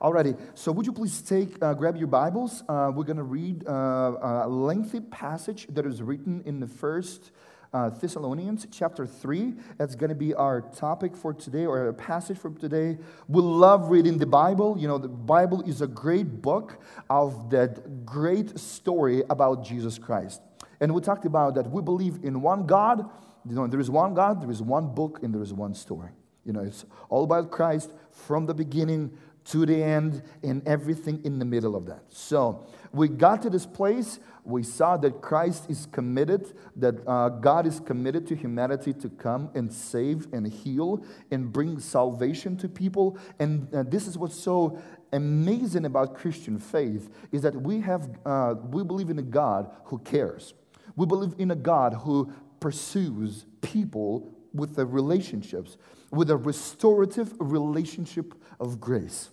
Alrighty, so would you please take, uh, grab your Bibles? Uh, we're going to read uh, a lengthy passage that is written in the first uh, Thessalonians chapter 3. That's going to be our topic for today or a passage for today. We love reading the Bible. You know, the Bible is a great book of that great story about Jesus Christ. And we talked about that we believe in one God. You know, there is one God, there is one book, and there is one story. You know, it's all about Christ from the beginning to the end and everything in the middle of that. So we got to this place. We saw that Christ is committed, that uh, God is committed to humanity to come and save and heal and bring salvation to people. And uh, this is what's so amazing about Christian faith is that we have uh, we believe in a God who cares. We believe in a God who pursues people with the relationships, with a restorative relationship of grace.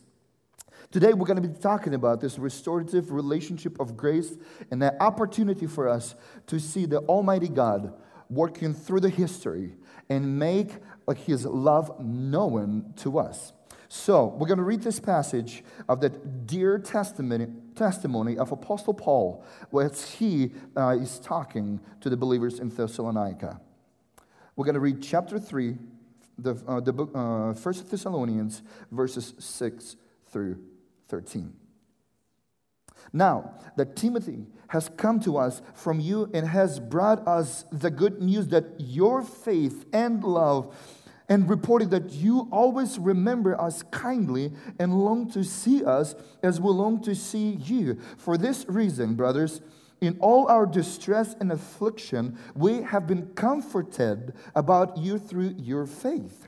Today, we're going to be talking about this restorative relationship of grace and the opportunity for us to see the Almighty God working through the history and make His love known to us. So, we're going to read this passage of that dear testimony, testimony of Apostle Paul, where he uh, is talking to the believers in Thessalonica. We're going to read chapter 3, the, uh, the book, uh, 1 Thessalonians, verses 6 through 13. Now that Timothy has come to us from you and has brought us the good news that your faith and love and reported that you always remember us kindly and long to see us as we long to see you. For this reason, brothers, in all our distress and affliction, we have been comforted about you through your faith.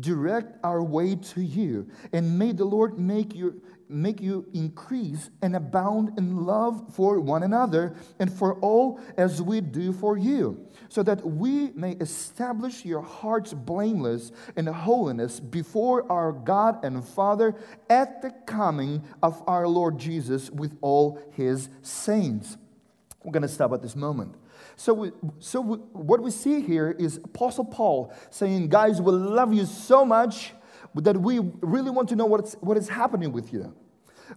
direct our way to you. And may the Lord make you, make you increase and abound in love for one another and for all as we do for you, so that we may establish your hearts blameless in holiness before our God and Father at the coming of our Lord Jesus with all his saints. We're going to stop at this moment. So, we, so we, what we see here is Apostle Paul saying, Guys, we love you so much that we really want to know what's, what is happening with you.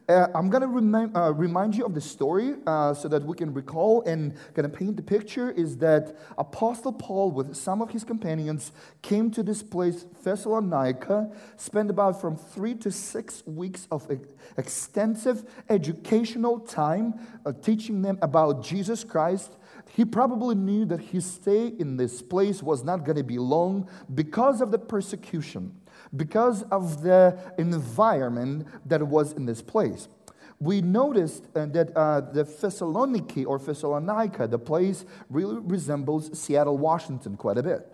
Uh, I'm going to remind, uh, remind you of the story uh, so that we can recall and kind of paint the picture is that Apostle Paul, with some of his companions, came to this place, Thessalonica, spent about from three to six weeks of extensive educational time uh, teaching them about Jesus Christ he probably knew that his stay in this place was not going to be long because of the persecution, because of the environment that was in this place. We noticed uh, that uh, the Thessaloniki or Thessalonica, the place really resembles Seattle, Washington quite a bit.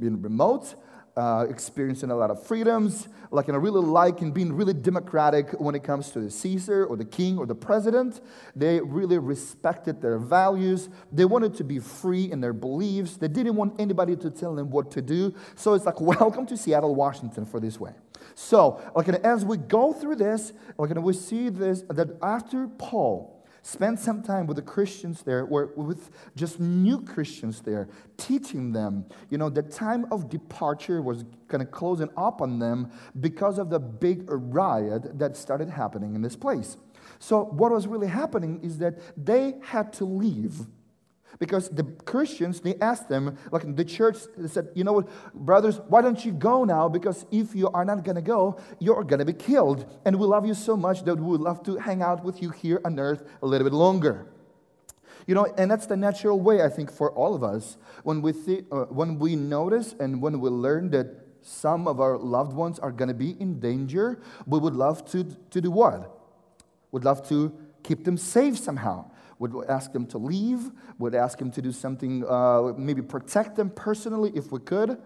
Being remote, uh, experiencing a lot of freedoms, like, and I really like and being really democratic when it comes to the Caesar or the king or the president. They really respected their values. They wanted to be free in their beliefs. They didn't want anybody to tell them what to do. So it's like, welcome to Seattle, Washington for this way. So, like, as we go through this, like, we see this, that after Paul, Spend some time with the Christians there, or with just new Christians there, teaching them. You know, the time of departure was kind of closing up on them because of the big riot that started happening in this place. So, what was really happening is that they had to leave because the Christians, they asked them, like the church said, you know what, brothers, why don't you go now? Because if you are not going to go, you're going to be killed. And we love you so much that we would love to hang out with you here on earth a little bit longer. You know, and that's the natural way, I think, for all of us. When we, th- uh, when we notice and when we learn that some of our loved ones are going to be in danger, we would love to, to do what? Would love to keep them safe somehow would ask them to leave, would ask them to do something, uh, maybe protect them personally if we could.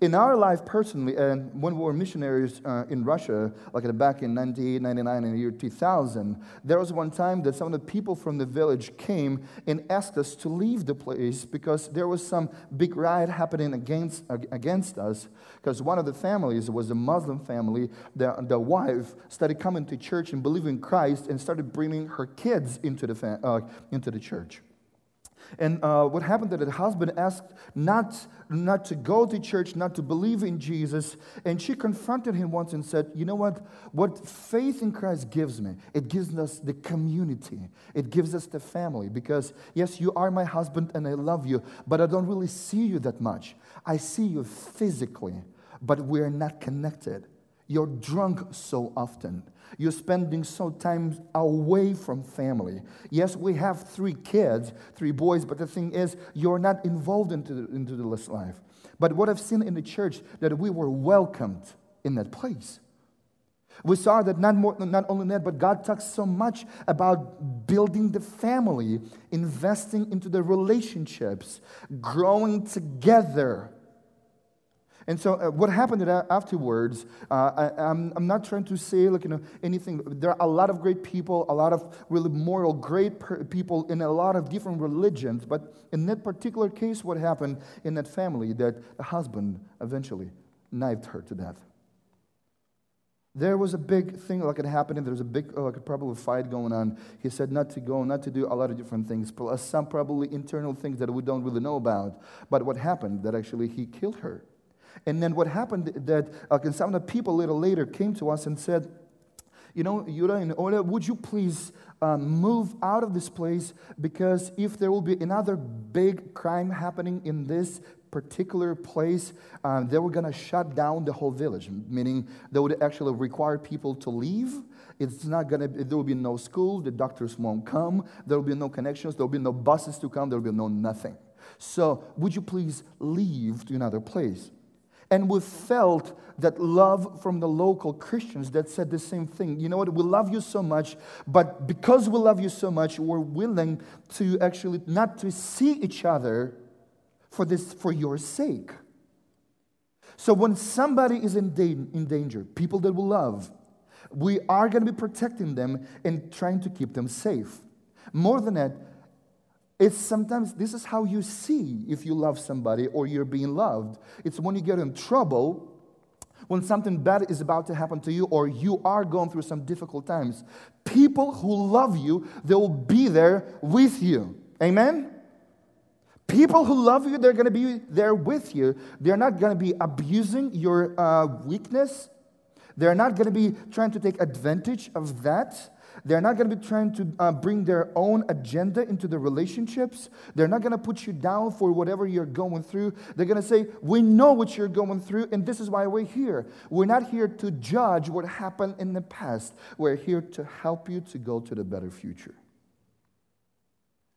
In our life personally, and when we were missionaries uh, in Russia, like back in 98, 99, and the year 2000, there was one time that some of the people from the village came and asked us to leave the place because there was some big riot happening against, against us. Because one of the families was a Muslim family, the, the wife started coming to church and believing Christ and started bringing her kids into the, uh, into the church. And uh, what happened that the husband asked not, not to go to church, not to believe in Jesus. And she confronted him once and said, You know what? What faith in Christ gives me, it gives us the community, it gives us the family. Because, yes, you are my husband and I love you, but I don't really see you that much. I see you physically, but we're not connected. You're drunk so often. You're spending so time away from family. Yes, we have three kids, three boys, but the thing is, you're not involved into, the, into this life. But what I've seen in the church, that we were welcomed in that place. We saw that not, more, not only that, but God talks so much about building the family, investing into the relationships, growing together. And so, uh, what happened afterwards? Uh, I, am not trying to say like you know anything. There are a lot of great people, a lot of really moral, great per- people in a lot of different religions. But in that particular case, what happened in that family? That the husband eventually knifed her to death. There was a big thing like it happened, there was a big, like probably fight going on. He said not to go, not to do a lot of different things, plus some probably internal things that we don't really know about. But what happened? That actually he killed her. And then what happened that uh, some of the people a little later came to us and said, you know, Yuda and Ola, would you please um, move out of this place because if there will be another big crime happening in this particular place, um, they were going to shut down the whole village, meaning they would actually require people to leave. It's not going to, there will be no school, the doctors won't come, there will be no connections, there will be no buses to come, there will be no nothing. So, would you please leave to another place? And we felt that love from the local Christians that said the same thing. You know what? We love you so much, but because we love you so much, we're willing to actually not to see each other for this for your sake. So when somebody is in, da- in danger, people that we love, we are going to be protecting them and trying to keep them safe. More than that, it's sometimes this is how you see if you love somebody or you're being loved. It's when you get in trouble, when something bad is about to happen to you or you are going through some difficult times. People who love you, they will be there with you. Amen? People who love you, they're going to be there with you. They're not going to be abusing your uh, weakness. They're not going to be trying to take advantage of that. They're not going to be trying to uh, bring their own agenda into the relationships. They're not going to put you down for whatever you're going through. They're going to say, We know what you're going through, and this is why we're here. We're not here to judge what happened in the past, we're here to help you to go to the better future.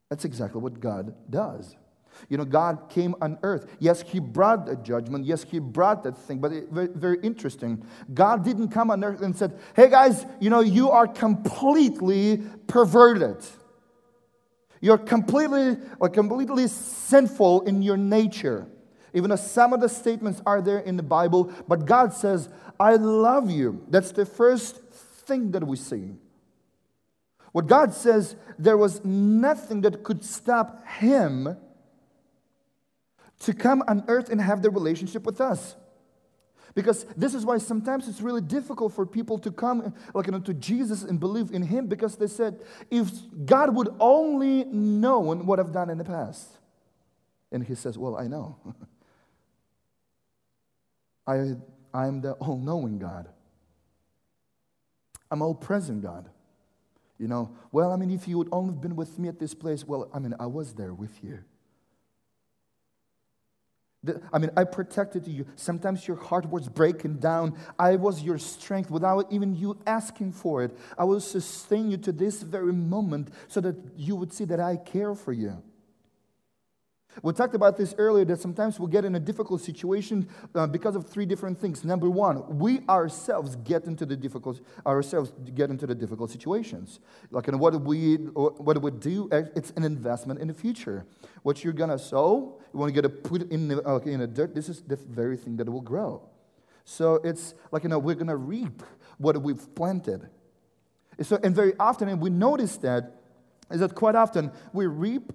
That's exactly what God does. You know, God came on earth. Yes, He brought the judgment. Yes, He brought that thing. But it, very, very interesting. God didn't come on earth and said, hey guys, you know, you are completely perverted. You're completely, like, completely sinful in your nature. Even though some of the statements are there in the Bible, but God says, I love you. That's the first thing that we see. What God says, there was nothing that could stop Him to come on earth and have their relationship with us. Because this is why sometimes it's really difficult for people to come like, you know, to Jesus and believe in Him because they said, if God would only known what I've done in the past. And He says, Well, I know. I, I'm the all knowing God. I'm all present God. You know, well, I mean, if you would only have been with me at this place, well, I mean, I was there with you. I mean, I protected you. Sometimes your heart was breaking down. I was your strength without even you asking for it. I will sustain you to this very moment so that you would see that I care for you. We talked about this earlier that sometimes we get in a difficult situation uh, because of three different things. Number one, we ourselves get into the difficult ourselves get into the difficult situations. Like, and what we what do we do? It's an investment in the future. What you're gonna sow, you want to get to put in the, okay, in the dirt. This is the very thing that will grow. So it's like you know we're gonna reap what we've planted. So and very often, and we notice that is that quite often we reap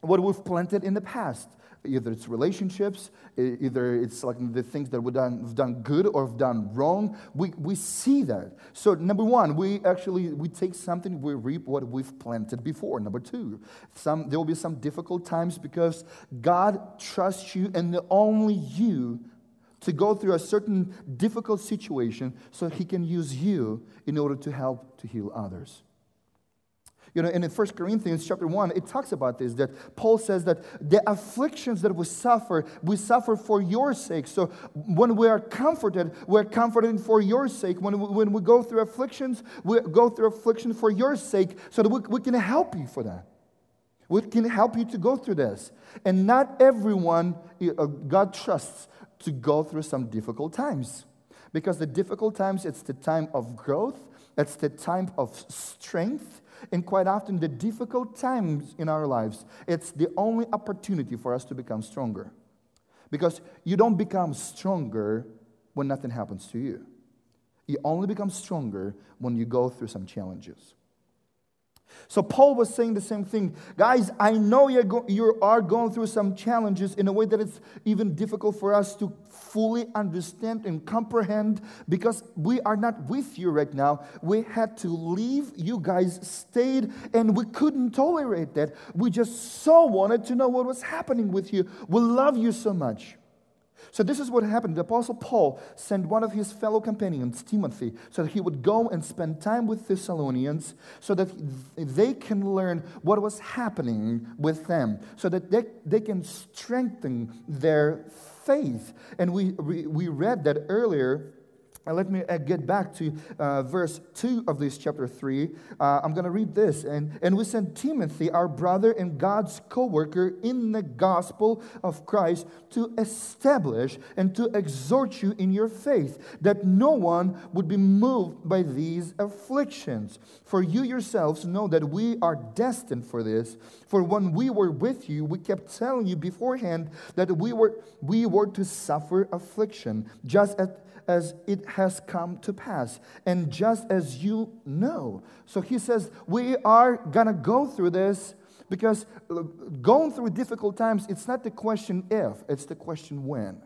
what we've planted in the past. Either it's relationships, either it's like the things that we've done, we've done good or have done wrong. We, we see that. So number one, we actually we take something, we reap what we've planted before. Number two, some there will be some difficult times because God trusts you and only you to go through a certain difficult situation so he can use you in order to help to heal others. You know, in 1 Corinthians chapter 1, it talks about this that Paul says that the afflictions that we suffer, we suffer for your sake. So when we are comforted, we're comforted for your sake. When we, when we go through afflictions, we go through affliction for your sake so that we, we can help you for that. We can help you to go through this. And not everyone uh, God trusts to go through some difficult times. Because the difficult times, it's the time of growth, it's the time of strength, and quite often, the difficult times in our lives, it's the only opportunity for us to become stronger. Because you don't become stronger when nothing happens to you. You only become stronger when you go through some challenges. So Paul was saying the same thing. Guys, I know you're go- you are going through some challenges in a way that it's even difficult for us to fully understand and comprehend because we are not with you right now. We had to leave. You guys stayed and we couldn't tolerate that. We just so wanted to know what was happening with you. We love you so much. So, this is what happened. The Apostle Paul sent one of his fellow companions, Timothy, so that he would go and spend time with Thessalonians so that they can learn what was happening with them, so that they, they can strengthen their faith. And we, we, we read that earlier and let me uh, get back to uh, verse 2 of this chapter 3. Uh, I'm going to read this. And, and we sent Timothy, our brother and God's co worker in the gospel of Christ, to establish and to exhort you in your faith, that no one would be moved by these afflictions. For you yourselves know that we are destined for this. For when we were with you, we kept telling you beforehand that we were, we were to suffer affliction, just as as it has come to pass, and just as you know. So he says, We are gonna go through this because going through difficult times, it's not the question if, it's the question when.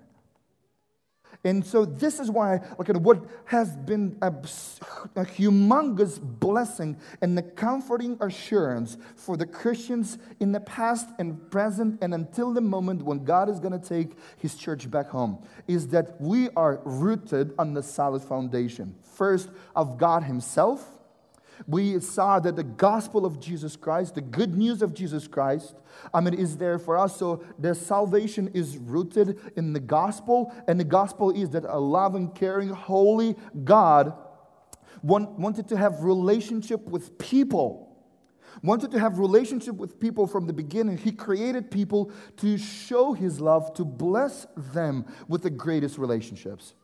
And so this is why, look at what has been a, a, humongous blessing and the comforting assurance for the Christians in the past and present and until the moment when God is going to take his church back home is that we are rooted on the solid foundation. First, of God himself we saw that the gospel of Jesus Christ, the good news of Jesus Christ, I mean, is there for us. So the salvation is rooted in the gospel, and the gospel is that a loving, caring, holy God want, wanted to have relationship with people wanted to have relationship with people from the beginning he created people to show his love to bless them with the greatest relationships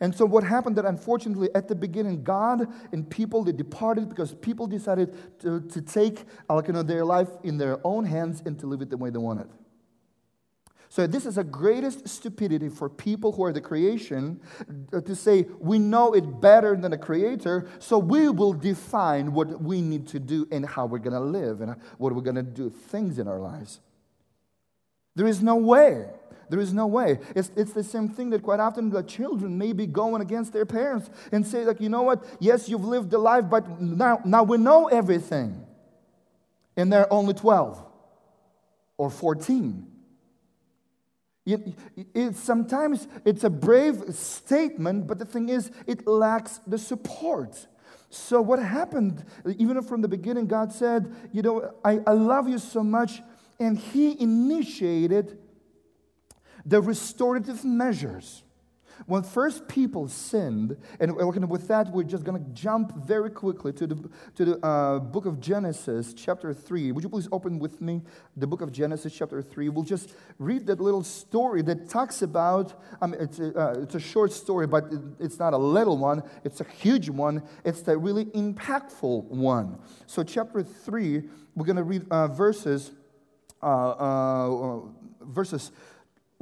and so what happened that unfortunately at the beginning, God and people, they departed because people decided to, to take like, you know, their life in their own hands and to live it the way they wanted. So this is the greatest stupidity for people who are the creation uh, to say, we know it better than the creator, so we will define what we need to do and how we're going to live and what we're going to do things in our lives. There is no way. There is no way. It's, it's the same thing that quite often the children may be going against their parents and say, like, you know what? Yes, you've lived the life, but now, now we know everything. And they're only 12 or 14. It, it, sometimes it's a brave statement, but the thing is, it lacks the support. So, what happened, even from the beginning, God said, You know, I, I love you so much, and He initiated the restorative measures. When first people sinned, and with that, we're just going to jump very quickly to the, to the uh, book of Genesis, chapter 3. Would you please open with me the book of Genesis, chapter 3? We'll just read that little story that talks about, I mean, it's a, uh, it's a short story, but it's not a little one, it's a huge one. It's a really impactful one. So, chapter 3, we're going to read uh, verses, uh, uh, verses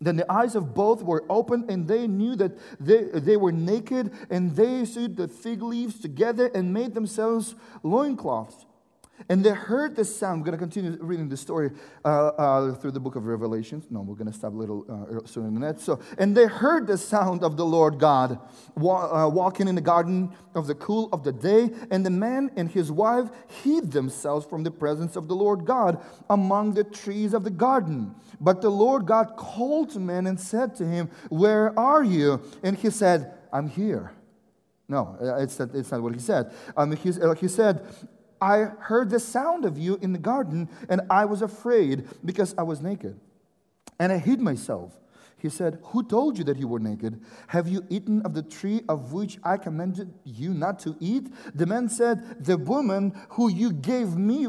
Then the eyes of both were opened, and they knew that they, they were naked, and they sewed the fig leaves together and made themselves loincloths. And they heard the sound. We're going to continue reading the story uh, uh, through the book of Revelations. No, we're going to stop a little uh, soon in that. So, and they heard the sound of the Lord God wa- uh, walking in the garden of the cool of the day. And the man and his wife hid themselves from the presence of the Lord God among the trees of the garden. But the Lord God called to man and said to him, Where are you? And he said, I'm here. No, uh, it's not, it's not what he said. Um, he, uh, he said, I heard the sound of you in the garden, and I was afraid because I was naked. And I hid myself. He said, Who told you that you were naked? Have you eaten of the tree of which I commanded you not to eat? The man said, The woman who you gave me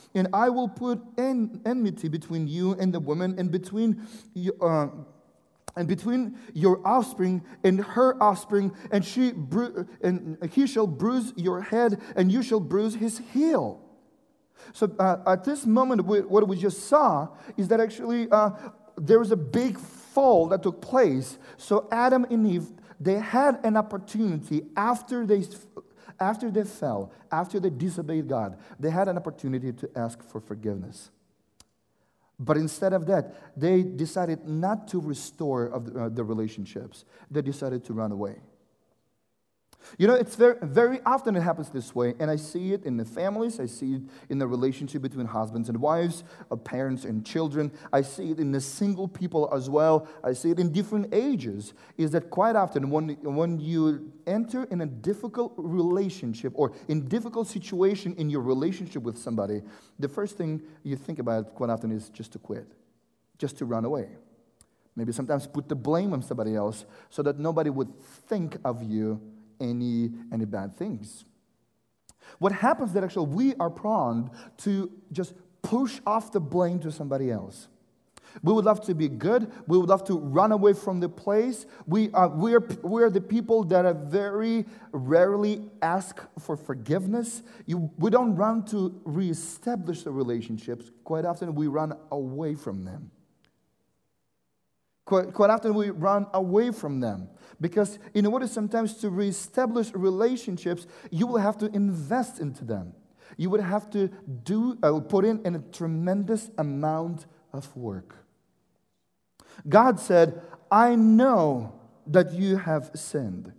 and I will put en- enmity between you and the woman, and between you, uh, and between your offspring and her offspring, and she bru- and he shall bruise your head, and you shall bruise his heel. So uh, at this moment, we, what we just saw is that actually uh, there was a big fall that took place. So Adam and Eve, they had an opportunity after they after they fell, after they disobeyed God, they had an opportunity to ask for forgiveness. But instead of that, they decided not to restore of the, uh, the relationships. They decided to run away. You know, it's very, very often it happens this way, and I see it in the families, I see it in the relationship between husbands and wives, uh, parents and children. I see it in the single people as well. I see it in different ages. Is that quite often when, when you enter in a difficult relationship or in difficult situation in your relationship with somebody, the first thing you think about quite often is just to quit, just to run away. Maybe sometimes put the blame on somebody else so that nobody would think of you any, any bad things. What happens that actually we are prone to just push off the blame to somebody else. We would love to be good. We would love to run away from the place. We are, we are, we are the people that are very rarely ask for forgiveness. You, we don't run to reestablish the relationships. Quite often, we run away from them. Quite, often, we run away from them. Because in order sometimes to reestablish relationships, you will have to invest into them. You would have to do, uh, put in, in a tremendous amount of work. God said, I know that you have sinned.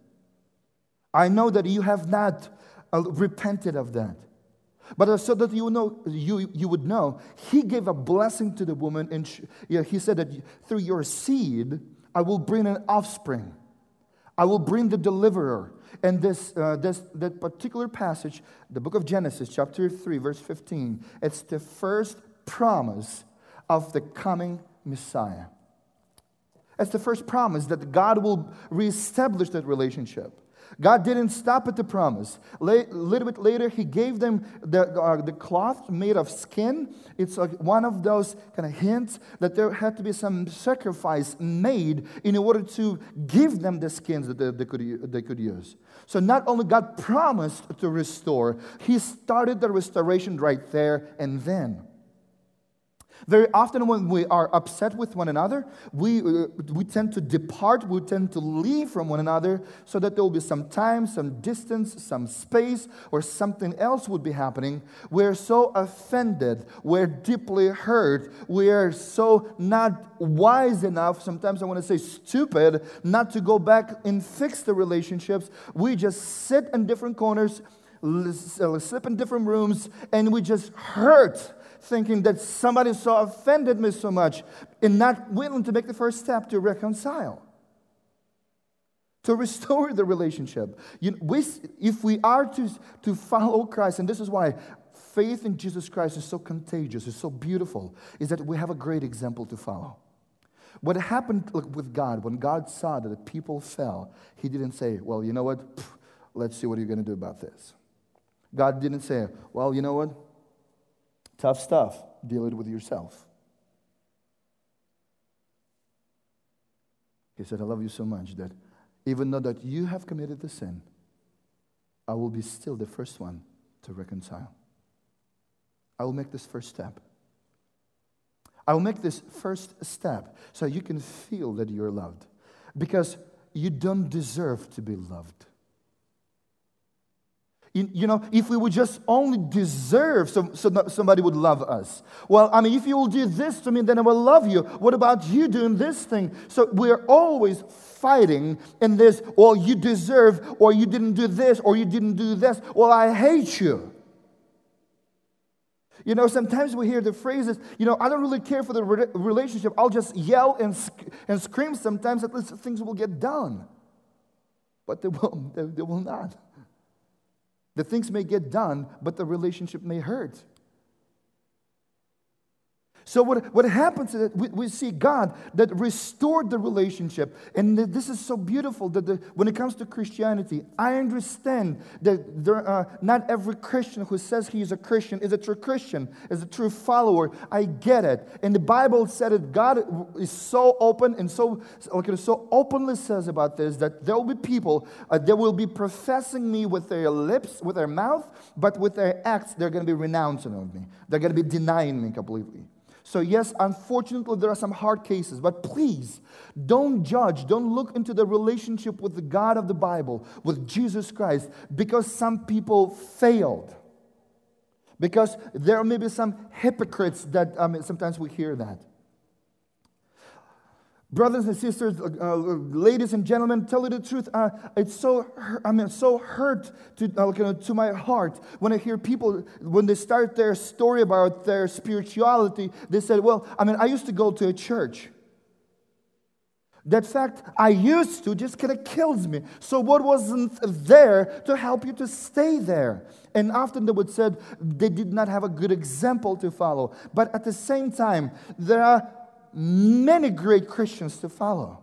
I know that you have not uh, repented of that. But so that you know, you, you would know, he gave a blessing to the woman, and she, he said that through your seed, I will bring an offspring. I will bring the deliverer. And this, uh, this that particular passage, the book of Genesis, chapter 3, verse 15, it's the first promise of the coming Messiah. It's the first promise that God will reestablish that relationship. God didn't stop at the promise. A little bit later, He gave them the, uh, the cloth made of skin. It's one of those kind of hints that there had to be some sacrifice made in order to give them the skins that they, they, could, they could use. So not only God promised to restore, He started the restoration right there and then. Very often, when we are upset with one another, we, uh, we tend to depart, we tend to leave from one another so that there will be some time, some distance, some space, or something else would be happening. We're so offended, we're deeply hurt, we're so not wise enough, sometimes I want to say stupid, not to go back and fix the relationships. We just sit in different corners, slip in different rooms, and we just hurt thinking that somebody so offended me so much and not willing to make the first step to reconcile, to restore the relationship. You, we, if we are to, to follow Christ, and this is why faith in Jesus Christ is so contagious, is so beautiful, is that we have a great example to follow. What happened with God, when God saw that the people fell, He didn't say, Well, you know what? Let's see what you're going to do about this. God didn't say, Well, you know what? Tough stuff. Deal it with yourself. He said, I love you so much that even though that you have committed the sin, I will be still the first one to reconcile. I will make this first step. I will make this first step so you can feel that you're loved because you don't deserve to be loved. You, know, if we would just only deserve so, so somebody would love us. Well, I mean, if you will do this to me, then I will love you. What about you doing this thing? So we're always fighting in this, well, you deserve, or you didn't do this, or you didn't do this. Well, I hate you. You know, sometimes we hear the phrases, you know, I don't really care for the re- relationship. I'll just yell and, sc- and scream sometimes, at least things will get done. But they will, they, they will not. The things may get done, but the relationship may hurt. So, what, what happens is that we, we, see God that restored the relationship. And this is so beautiful that the, when it comes to Christianity, I understand that there, uh, not every Christian who says he is a Christian is a true Christian, is a true follower. I get it. And the Bible said that God is so open and so, okay, so openly says about this that there will be people uh, that will be professing me with their lips, with their mouth, but with their acts, they're going to be renouncing of me. They're going to be denying me completely. So, yes, unfortunately, there are some hard cases, but please don't judge, don't look into the relationship with the God of the Bible, with Jesus Christ, because some people failed. Because there may be some hypocrites that I mean, sometimes we hear that. Brothers and sisters, uh, uh, ladies and gentlemen, tell you the truth. Uh, it's so I mean, so hurt to, uh, to my heart when I hear people when they start their story about their spirituality. They said, "Well, I mean, I used to go to a church." That fact, I used to, just kind of kills me. So, what wasn't there to help you to stay there? And often they would said they did not have a good example to follow. But at the same time, there are many great Christians to follow.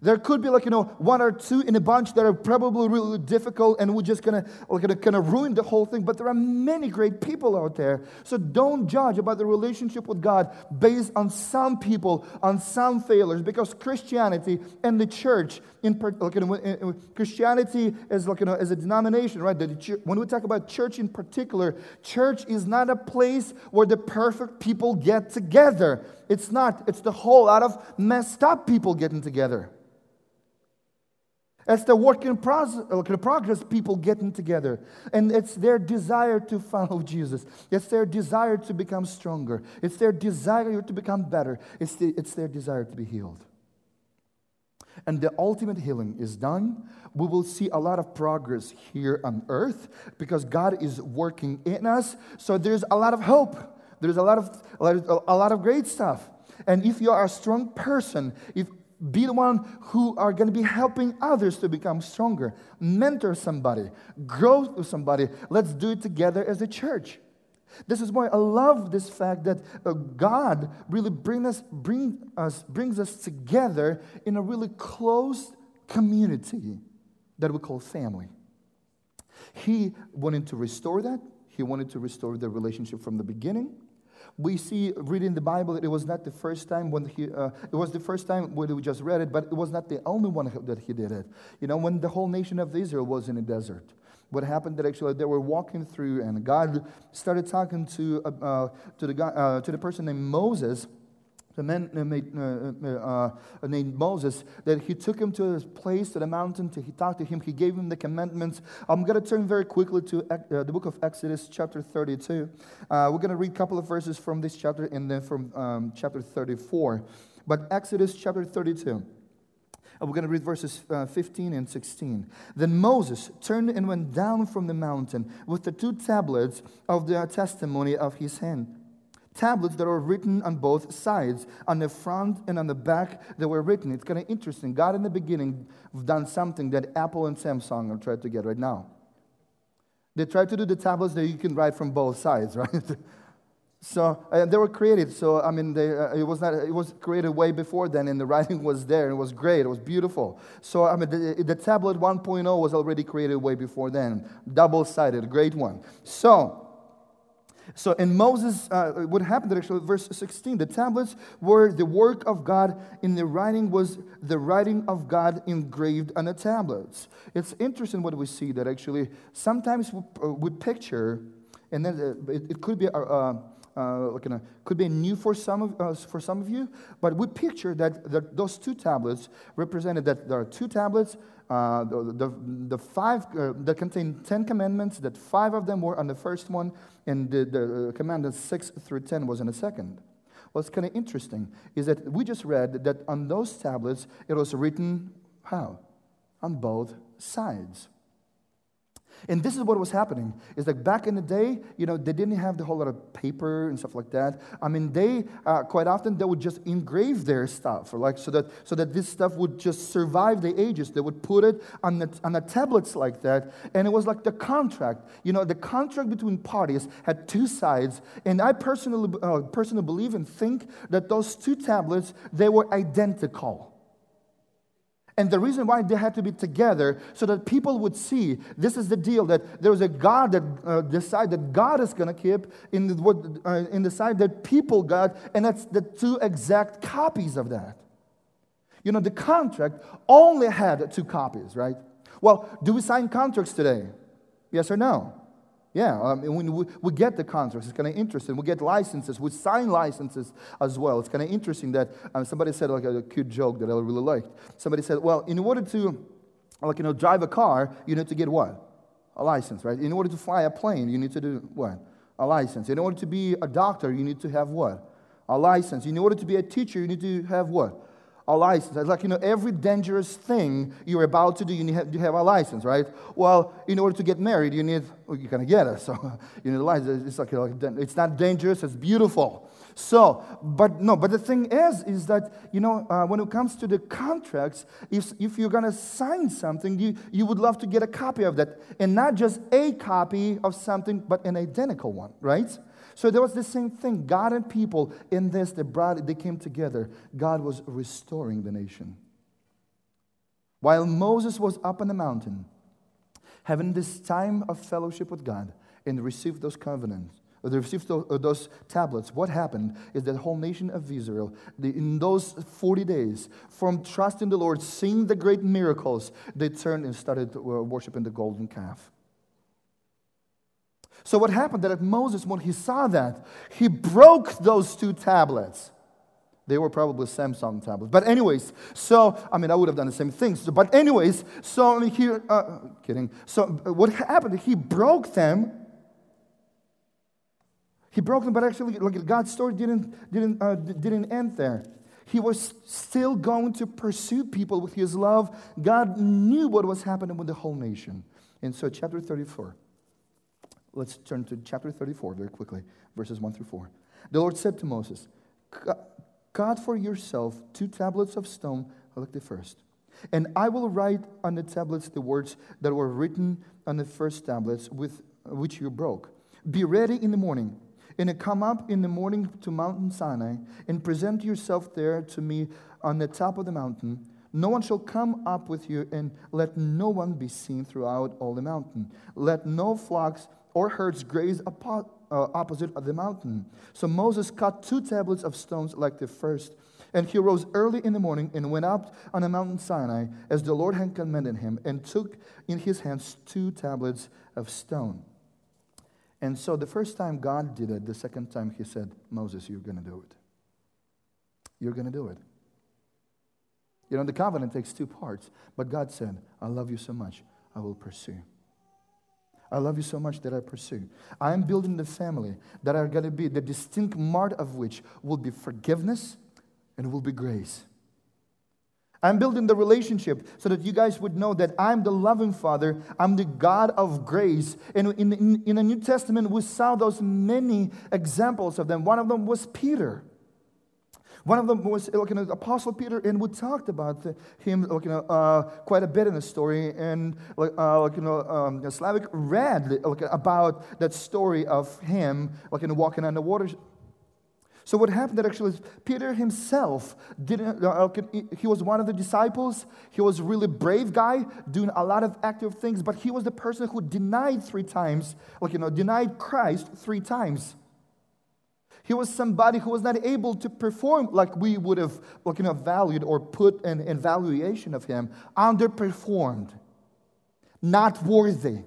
There could be like, you know, one or two in a bunch that are probably really difficult and we're just gonna, gonna kind of ruin the whole thing. But there are many great people out there. So don't judge about the relationship with God based on some people, on some failures, because Christianity and the church, in like, you know, Christianity is like, you know, as a denomination, right? When we talk about church in particular, church is not a place where the perfect people get together. It's not. It's the whole lot of messed up people getting together. It's the work in progress, people getting together. And it's their desire to follow Jesus. It's their desire to become stronger. It's their desire to become better. It's, the, it's their desire to be healed. And the ultimate healing is done. We will see a lot of progress here on earth because God is working in us. So there's a lot of hope. There's a lot of, a lot of, great stuff. And if you are a strong person, if be the one who are going to be helping others to become stronger. Mentor somebody, grow with somebody. Let's do it together as a church. This is why I love this fact that uh, God really bring us, bring us, brings us together in a really close community that we call family. He wanted to restore that. He wanted to restore the relationship from the beginning. We see reading the Bible that it was not the first time when he, uh, it was the first time when we just read it, but it was not the only one that he did it. You know, when the whole nation of Israel was in a desert, what happened that actually they were walking through and God started talking to, uh, uh to, the guy, uh, to the person named Moses the man uh, uh, uh, named Moses, that he took him to a place, to the mountain, to, he talked to him, he gave him the commandments. I'm going to turn very quickly to the book of Exodus, chapter 32. Uh, we're going to read a couple of verses from this chapter and then from um, chapter 34. But Exodus chapter 32. We're going to read verses uh, 15 and 16. Then Moses turned and went down from the mountain with the two tablets of the testimony of his hand tablets that are written on both sides, on the front and on the back that were written. It's kind of interesting. God in the beginning done something that Apple and Samsung are trying to get right now. They tried to do the tablets that you can write from both sides, right? so uh, they were created. So I mean, they, uh, it was not. It was created way before then, and the writing was there. It was great. It was beautiful. So I mean, the, the tablet 1.0 was already created way before then, double-sided, great one. So so in Moses, uh, what happened actually, verse 16, the tablets were the work of God, in the writing was the writing of God engraved on the tablets. It's interesting what we see that actually sometimes we, uh, we picture, and then uh, it, it, could be. Uh, uh, like a, could be new for some of uh, for some of you, but we picture that, those two tablets represented that there are two tablets uh, the, the, the, five uh, that contain 10 commandments, that five of them were on the first one, and the, the uh, commandments 6 through 10 was on the second. What's kind of interesting is that we just read that on those tablets it was written how? On both sides. And this is what was happening. Is like back in the day, you know, they didn't have the whole lot of paper and stuff like that. I mean, they uh, quite often they would just engrave their stuff, like so that so that this stuff would just survive the ages. They would put it on the on the tablets like that, and it was like the contract. You know, the contract between parties had two sides, and I personally uh, personally believe and think that those two tablets they were identical. And the reason why they had to be together so that people would see this is the deal that there is a God that uh, decided that God is going to keep in the, what, uh, in the side that people got, and that's the two exact copies of that. You know, the contract only had two copies, right? Well, do we sign contracts today? Yes or no? Yeah, um, when we, we get the contracts, it's kind of interesting. We get licenses, we sign licenses as well. It's kind of interesting that um, somebody said like a, a cute joke that I really liked. Somebody said, well, in order to like you know drive a car, you need to get what? A license, right? In order to fly a plane, you need to do what? A license. In order to be a doctor, you need to have what? A license. In order to be a teacher, you need to have what? A license. It's like, you know, every dangerous thing you're about to do, you, need, have a license, right? Well, in order to get married, you need, well, you're going to get it. So you need a license. It's like, you know, it's not dangerous, it's beautiful. So, but no, but the thing is, is that, you know, uh, when it comes to the contracts, if, if you're going to sign something, you, you would love to get a copy of that. And not just a copy of something, but an identical one, right? So there was the same thing. God and people in this, they brought they came together. God was restoring the nation. While Moses was up on the mountain, having this time of fellowship with God and received those covenants, or they received those tablets, what happened is that whole nation of Israel, in those 40 days, from trusting the Lord, seeing the great miracles, they turned and started uh, worshiping the golden calf. So what happened that Moses, when he saw that, he broke those two tablets. They were probably Samsung tablets. But anyways, so, I mean, I would have done the same thing. So, but anyways, so he, uh, kidding. So what happened, he broke them. He broke them, but actually, like God's story didn't, didn't, uh, didn't end there. He was still going to pursue people with his love. God knew what was happening with the whole nation. And so, chapter 34. Let's turn to chapter 34 very quickly, verses 1 through 4. The Lord said to Moses, Cut for yourself two tablets of stone like the first. And I will write on the tablets the words that were written on the first tablets with which you broke. Be ready in the morning, and come up in the morning to Mount Sinai, and present yourself there to me on the top of the mountain. No one shall come up with you, and let no one be seen throughout all the mountain. Let no flocks or herds graze uh, opposite of the mountain. So Moses cut two tablets of stones like the first and he rose early in the morning and went up on the mountain Sinai as the Lord had commanded him, and took in his hands two tablets of stone. And so the first time God did it, the second time he said, Moses, you're going to do it. You're going to do it. You know, the covenant takes two parts, but God said, I love you so much, I will pursue. I love you so much that I pursue. I am building the family that are going to be the distinct mark of which will be forgiveness and will be grace. I'm building the relationship so that you guys would know that I'm the loving Father. I'm the God of grace. And in, in, in the New Testament, we saw those many examples of them. One of them was Peter. One of them was like, you know, Apostle Peter, and we talked about him like, you know, uh, quite a bit in the story. And uh, like, you know, um, Slavic read like, about that story of him like, you know, walking on the water so what happened that actually Peter himself didn't, uh, he was one of the disciples. He was a really brave guy doing a lot of active things, but he was the person who denied three times, like, you know, denied Christ three times. He was somebody who was not able to perform like we would have, like, you know, valued or put an evaluation of him, underperformed, not worthy.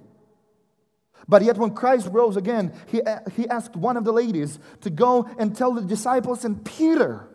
But yet, when Christ rose again, he, he asked one of the ladies to go and tell the disciples and Peter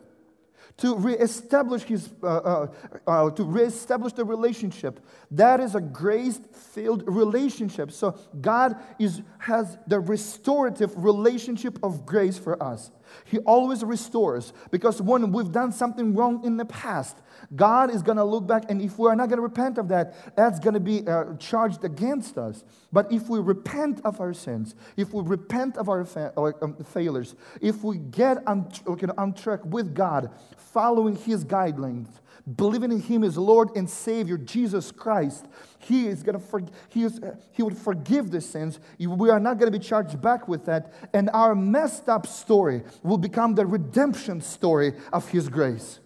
to reestablish his uh, uh, uh, to reestablish the relationship. That is a grace filled relationship. So god is has the restorative relationship of grace for us. He always restores because when we've done something wrong in the past God is going to look back, and if we are not going to repent of that, that's going to be uh, charged against us. But if we repent of our sins, if we repent of our fa- um, failures, if we get on, on track with God, following His guidelines, believing in Him as Lord and Savior, Jesus Christ, He is going to for, he, is, uh, he would forgive the sins. We are not going to be charged back with that, and our messed up story will become the redemption story of His grace.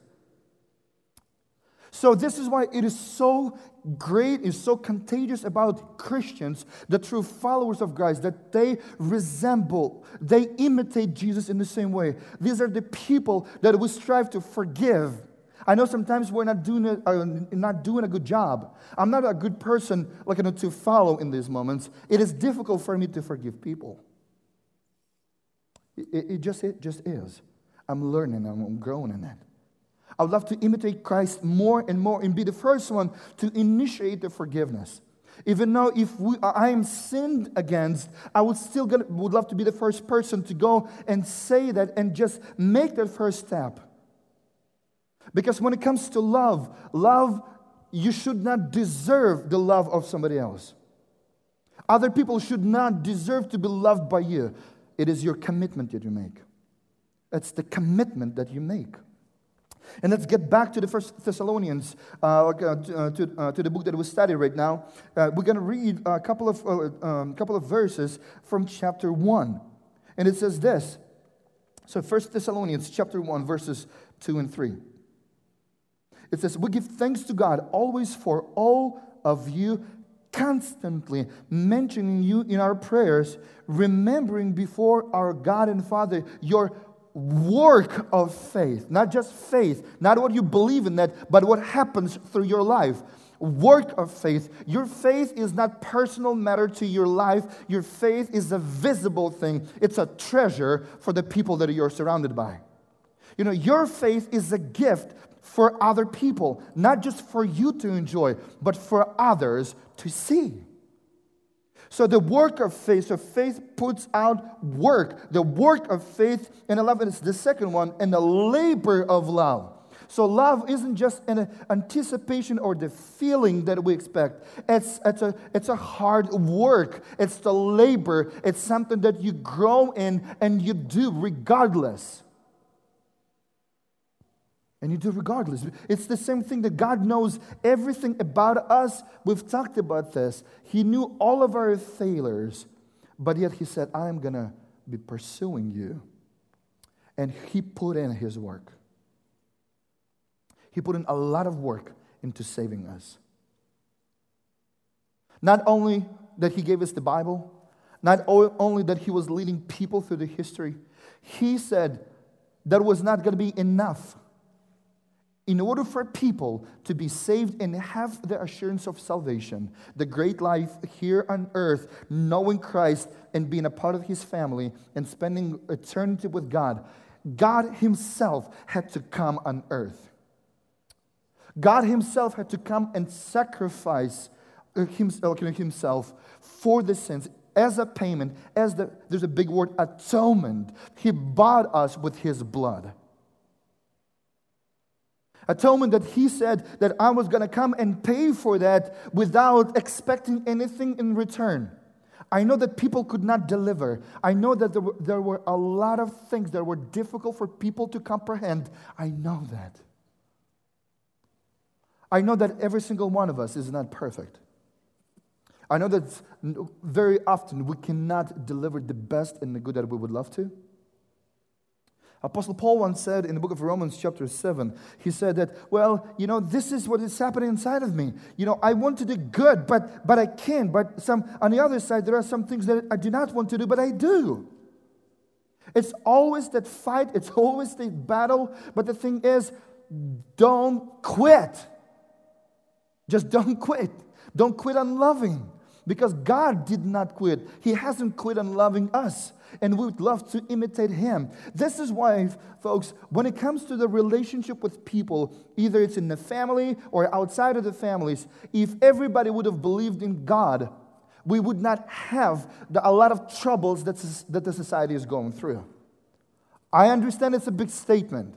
So, this is why it is so great, is so contagious about Christians, the true followers of Christ, that they resemble, they imitate Jesus in the same way. These are the people that we strive to forgive. I know sometimes we're not doing, a, uh, not doing a good job. I'm not a good person like, to follow in these moments. It is difficult for me to forgive people. It, it, just, it just is. I'm learning, I'm growing in that. I would love to imitate Christ more and more and be the first one to initiate the forgiveness. Even though if we, I am sinned against, I would still get, would love to be the first person to go and say that and just make that first step. Because when it comes to love, love, you should not deserve the love of somebody else. Other people should not deserve to be loved by you. It is your commitment that you make. It's the commitment that you make. And let's get back to the First Thessalonians, uh, uh, to, uh, to, the book that we study right now. Uh, we're going to read a couple of, uh, um, couple of verses from chapter 1. And it says this. So First Thessalonians chapter 1, verses 2 and 3. It says, We give thanks to God always for all of you, constantly mentioning you in our prayers, remembering before our God and Father your work of faith, not just faith, not what you believe in that, but what happens through your life. Work of faith. Your faith is not personal matter to your life. Your faith is a visible thing. It's a treasure for the people that you're surrounded by. You know, your faith is a gift for other people, not just for you to enjoy, but for others to see. So the work of faith, so faith puts out work. The work of faith, and 11 is the second one, and the labor of love. So love isn't just an anticipation or the feeling that we expect. It's, it's, a, it's a hard work. It's the labor. It's something that you grow in and you do regardless. And you do regardless. It's the same thing that God knows everything about us. We've talked about this. He knew all of our failures, but yet He said, I'm going to be pursuing you. And He put in His work. He put in a lot of work into saving us. Not only that He gave us the Bible, not only that He was leading people through the history, He said that was not going to be enough in order for people to be saved and have the assurance of salvation, the great life here on earth, knowing Christ and being a part of his family and spending eternity with God, God himself had to come on earth. God himself had to come and sacrifice uh, himself for the sins as a payment, as the, there's a big word, atonement. He bought us with his blood. Atonement that he said that I was going to come and pay for that without expecting anything in return. I know that people could not deliver. I know that there were, there were a lot of things that were difficult for people to comprehend. I know that. I know that every single one of us is not perfect. I know that very often we cannot deliver the best and the good that we would love to. Apostle Paul once said in the book of Romans, chapter 7, he said that, well, you know, this is what is happening inside of me. You know, I want to do good, but, but I can't. But some, on the other side, there are some things that I do not want to do, but I do. It's always that fight, it's always the battle. But the thing is, don't quit. Just don't quit. Don't quit on loving. Because God did not quit. He hasn't quit on loving us. And we would love to imitate Him. This is why, folks, when it comes to the relationship with people, either it's in the family or outside of the families, if everybody would have believed in God, we would not have the, a lot of troubles that, that the society is going through. I understand it's a big statement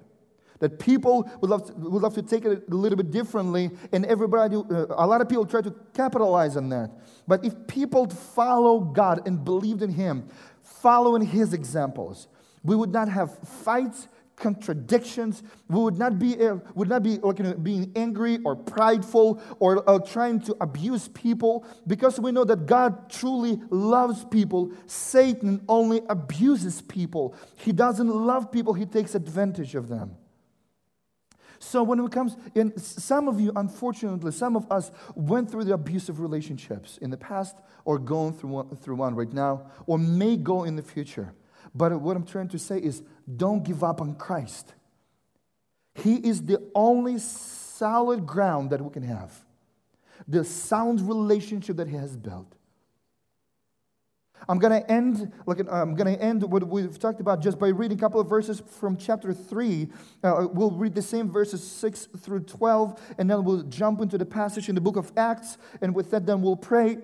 that people would love, to, would love to take it a little bit differently, and everybody, uh, a lot of people try to capitalize on that. But if people follow God and believed in Him, following His examples, we would not have fights, contradictions. We would not be, uh, would not be like, you know, being angry or prideful or uh, trying to abuse people because we know that God truly loves people. Satan only abuses people. He doesn't love people, he takes advantage of them. So when it comes in, some of you, unfortunately, some of us went through the abusive relationships in the past or going through one, through one right now or may go in the future. But what I'm trying to say is don't give up on Christ. He is the only solid ground that we can have, the sound relationship that He has built. I'm going to end like I'm going to end what we've talked about just by reading a couple of verses from chapter 3. Uh, we'll read the same verses 6 through 12 and then we'll jump into the passage in the book of Acts and with that then we'll pray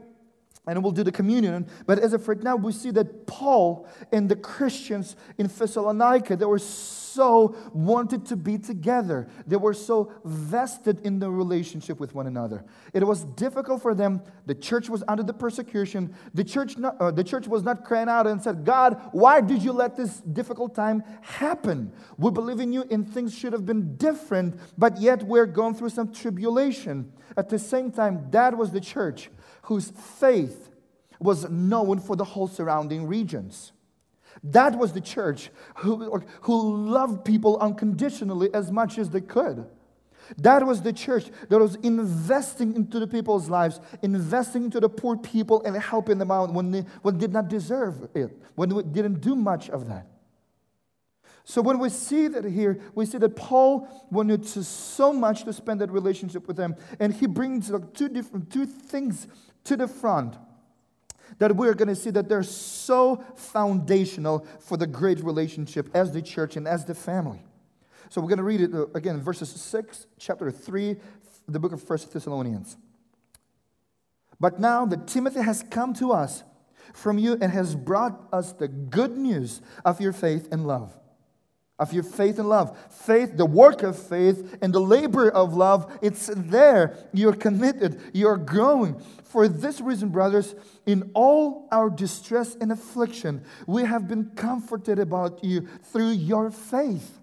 and we'll do the communion. But as of right now, we see that Paul and the Christians in Thessalonica, they were so wanted to be together. They were so vested in the relationship with one another. It was difficult for them. The church was under the persecution. The church, not, uh, the church was not crying out and said, God, why did you let this difficult time happen? We believe in you and things should have been different, but yet we're going through some tribulation. At the same time, that was the church whose faith was known for the whole surrounding regions. That was the church who, who loved people unconditionally as much as they could. That was the church that was investing into the people's lives, investing into the poor people and helping them out when they, when they did not deserve it, when they didn't do much of that. So when we see that here, we see that Paul wanted so much to spend that relationship with them, and he brings two different two things to the front that we're going to see that they're so foundational for the great relationship as the church and as the family. So we're going to read it uh, again, verses 6, chapter 3, the book of First Thessalonians. But now that Timothy has come to us from you and has brought us the good news of your faith and love of your faith and love. Faith, the work of faith, and the labor of love, it's there. You're committed, you're growing. For this reason, brothers, in all our distress and affliction, we have been comforted about you through your faith.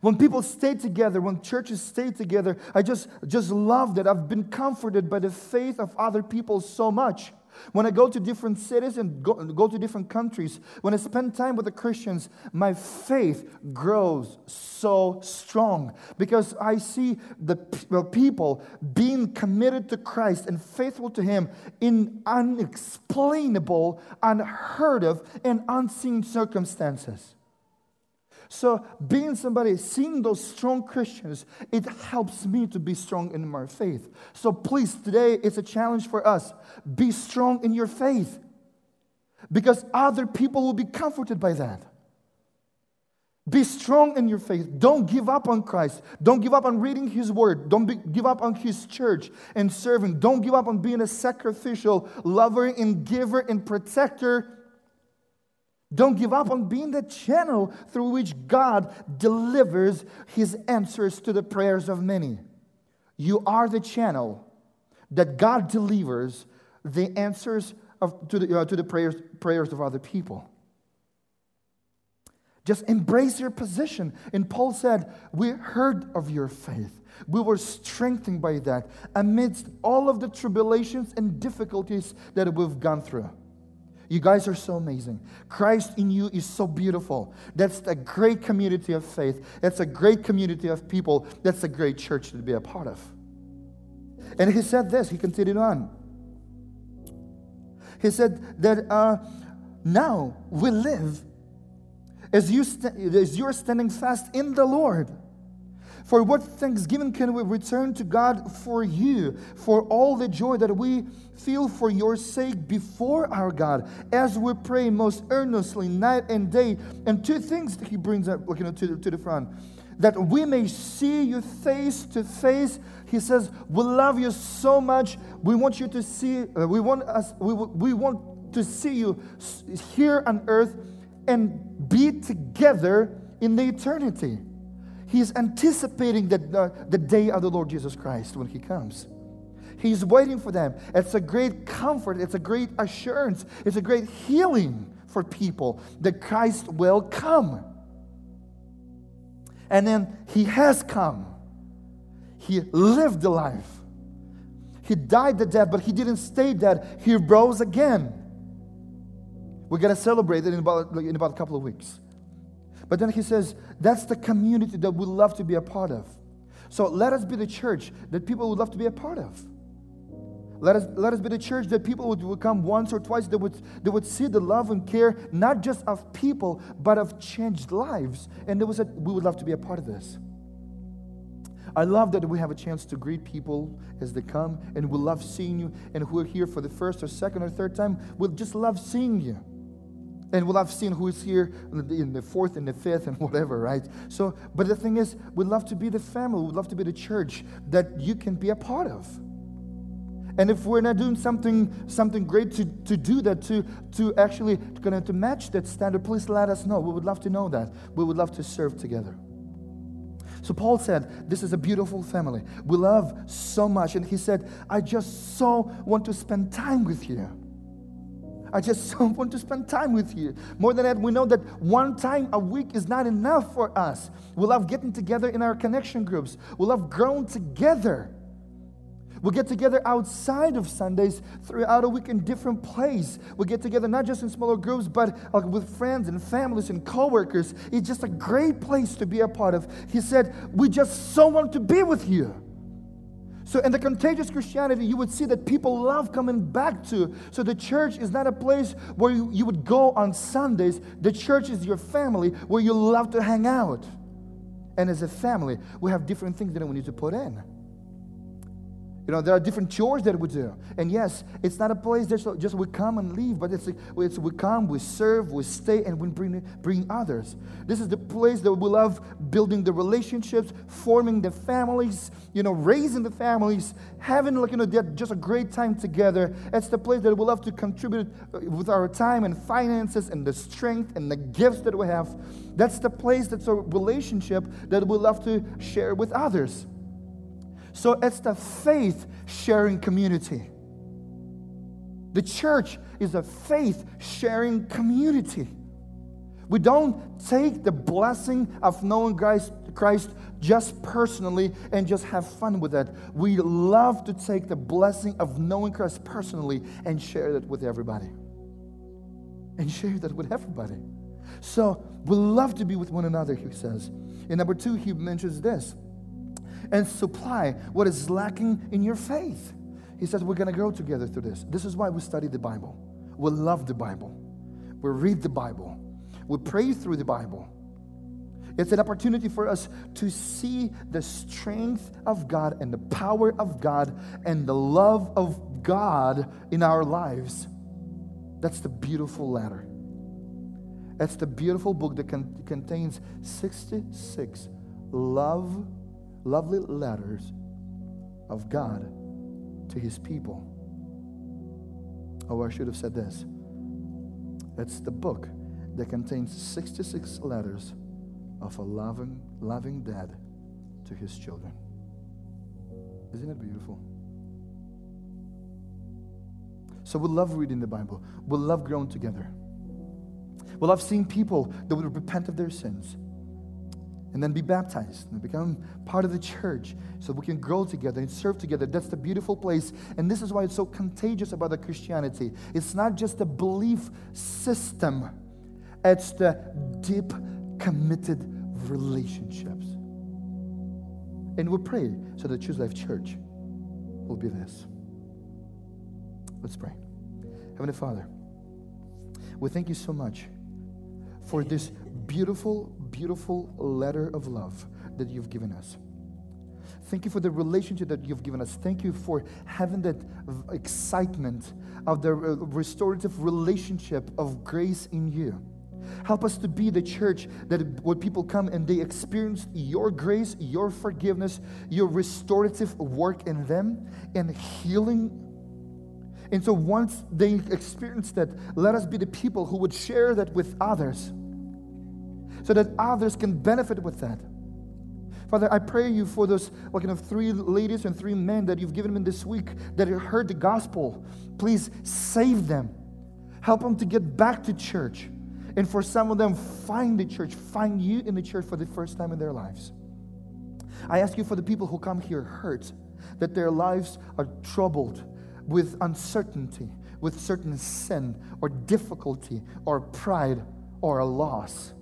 When people stay together, when churches stay together, I just, just love that. I've been comforted by the faith of other people so much. When I go to different cities and go, go to different countries, when I spend time with the Christians, my faith grows so strong because I see the people being committed to Christ and faithful to Him in unexplainable, unheard of, and unseen circumstances. So, being somebody, seeing those strong Christians, it helps me to be strong in my faith. So, please, today it's a challenge for us. Be strong in your faith because other people will be comforted by that. Be strong in your faith. Don't give up on Christ. Don't give up on reading His Word. Don't be, give up on His church and serving. Don't give up on being a sacrificial lover and giver and protector don't give up on being the channel through which God delivers his answers to the prayers of many. You are the channel that God delivers the answers of, to, the, uh, to the prayers, prayers of other people. Just embrace your position. And Paul said, We heard of your faith. We were strengthened by that amidst all of the tribulations and difficulties that we've gone through. You guys are so amazing. Christ in you is so beautiful. That's a great community of faith. That's a great community of people. That's a great church to be a part of. And he said this, he continued on. He said that uh, now we live as, you st- as you're standing fast in the Lord. For what thanksgiving can we return to God for you, for all the joy that we feel for your sake before our God, as we pray most earnestly night and day? And two things that he brings up you know, to, the, to the front that we may see you face to face. He says, We love you so much. We want you to see, uh, we, want us, we, we want to see you here on earth and be together in the eternity. He's anticipating the, the, the day of the Lord Jesus Christ when He comes. He's waiting for them. It's a great comfort, it's a great assurance, it's a great healing for people that Christ will come. And then He has come. He lived the life. He died the death, but He didn't stay dead. He rose again. We're going to celebrate it in about, in about a couple of weeks. But then he says, that's the community that we love to be a part of. So let us be the church that people would love to be a part of. Let us, let us be the church that people would, would come once or twice, they would, they would see the love and care, not just of people, but of changed lives. And there was a, we would love to be a part of this. I love that we have a chance to greet people as they come, and we love seeing you. And who are here for the first or second or third time, we'll just love seeing you. And we'll have seen who is here in the fourth and the fifth and whatever, right? So, but the thing is, we'd love to be the family, We'd love to be the church that you can be a part of. And if we're not doing something something great to, to do that, to, to actually to, to match that standard, please let us know. We would love to know that. We would love to serve together. So Paul said, This is a beautiful family. We love so much. And he said, I just so want to spend time with you. I just so want to spend time with you. More than that, we know that one time a week is not enough for us. We love getting together in our connection groups, we love growing together. We get together outside of Sundays throughout a week in different places. We get together not just in smaller groups, but uh, with friends and families and coworkers. It's just a great place to be a part of. He said, We just so want to be with you. So, in the contagious Christianity, you would see that people love coming back to. So, the church is not a place where you, you would go on Sundays. The church is your family where you love to hang out. And as a family, we have different things that we need to put in. You know, there are different chores that we do. And yes, it's not a place that just we come and leave, but it's, it's we come, we serve, we stay, and we bring, bring others. This is the place that we love building the relationships, forming the families, you know, raising the families, having like, you know, just a great time together. It's the place that we love to contribute uh, with our time and finances and the strength and the gifts that we have. That's the place that's a relationship that we love to share with others. So it's the faith sharing community. The church is a faith sharing community. We don't take the blessing of knowing Christ, just personally and just have fun with it. We love to take the blessing of knowing Christ personally and share that with everybody. And share that with everybody. So we love to be with one another, he says. And number two, he mentions this and supply what is lacking in your faith. He says, We're going to grow together through this. This is why we study the Bible. We love the Bible. We read the Bible. We pray through the Bible. It's an opportunity for us to see the strength of God and the power of God and the love of God in our lives. That's the beautiful letter. That's the beautiful book that con- contains 66 love, lovely letters of God to his people. Oh, I should have said this. It's the book that contains 66 letters of a loving, loving dad to his children. Isn't it beautiful? So we love reading the Bible. We love growing together. We love seeing people that would repent of their sins and then be baptized and become part of the church so we can grow together and serve together. That's the beautiful place. And this is why it's so contagious about the Christianity. It's not just a belief system, it's the deep, committed relationships. And we pray so that Choose Life Church will be this. Let's pray. Heavenly Father, we thank you so much for this beautiful, beautiful letter of love that you've given us. Thank you for the relationship that you've given us. Thank you for having that excitement of the uh, restorative relationship of grace in you. Help us to be the church that when people come and they experience your grace, your forgiveness, your restorative work in them, and healing. And so once they experience that, let us be the people who would share that with others so that others can benefit with that. Father, I pray you for those like, you three ladies and three men that you've given me this week that heard the gospel. Please save them. Help them to get back to church. And for some of them, find the church, find you in the church for the first time in their lives. I ask you for the people who come here hurt, that their lives are troubled with uncertainty, with certain sin or difficulty or pride or a loss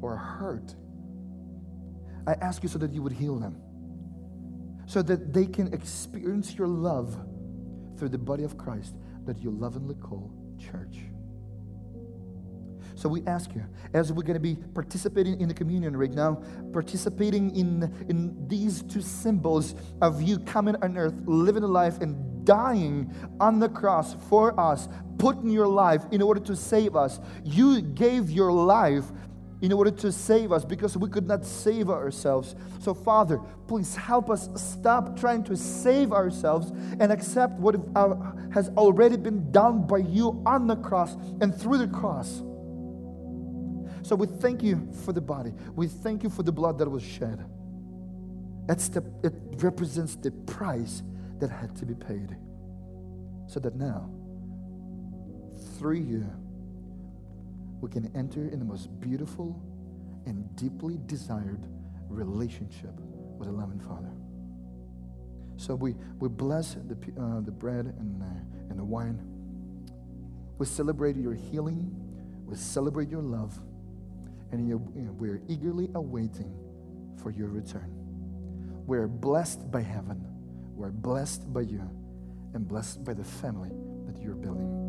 or hurt. I ask you so that you would heal them, so that they can experience your love through the body of Christ that you lovingly call church. So we ask you, as we're going to be participating in the communion right now, participating in, in these two symbols of you coming on earth, living a life, and dying on the cross for us, putting your life in order to save us. You gave your life in order to save us because we could not save ourselves. So, Father, please help us stop trying to save ourselves and accept what has already been done by you on the cross and through the cross. So, we thank you for the body, we thank you for the blood that was shed. That's the, it represents the price that had to be paid. So that now, through you, we can enter in the most beautiful and deeply desired relationship with the loving Father. So we, we bless the, uh, the bread and, uh, and the wine. We celebrate your healing. We celebrate your love. And you know, we're eagerly awaiting for your return. We're blessed by heaven. We're blessed by you and blessed by the family that you're building.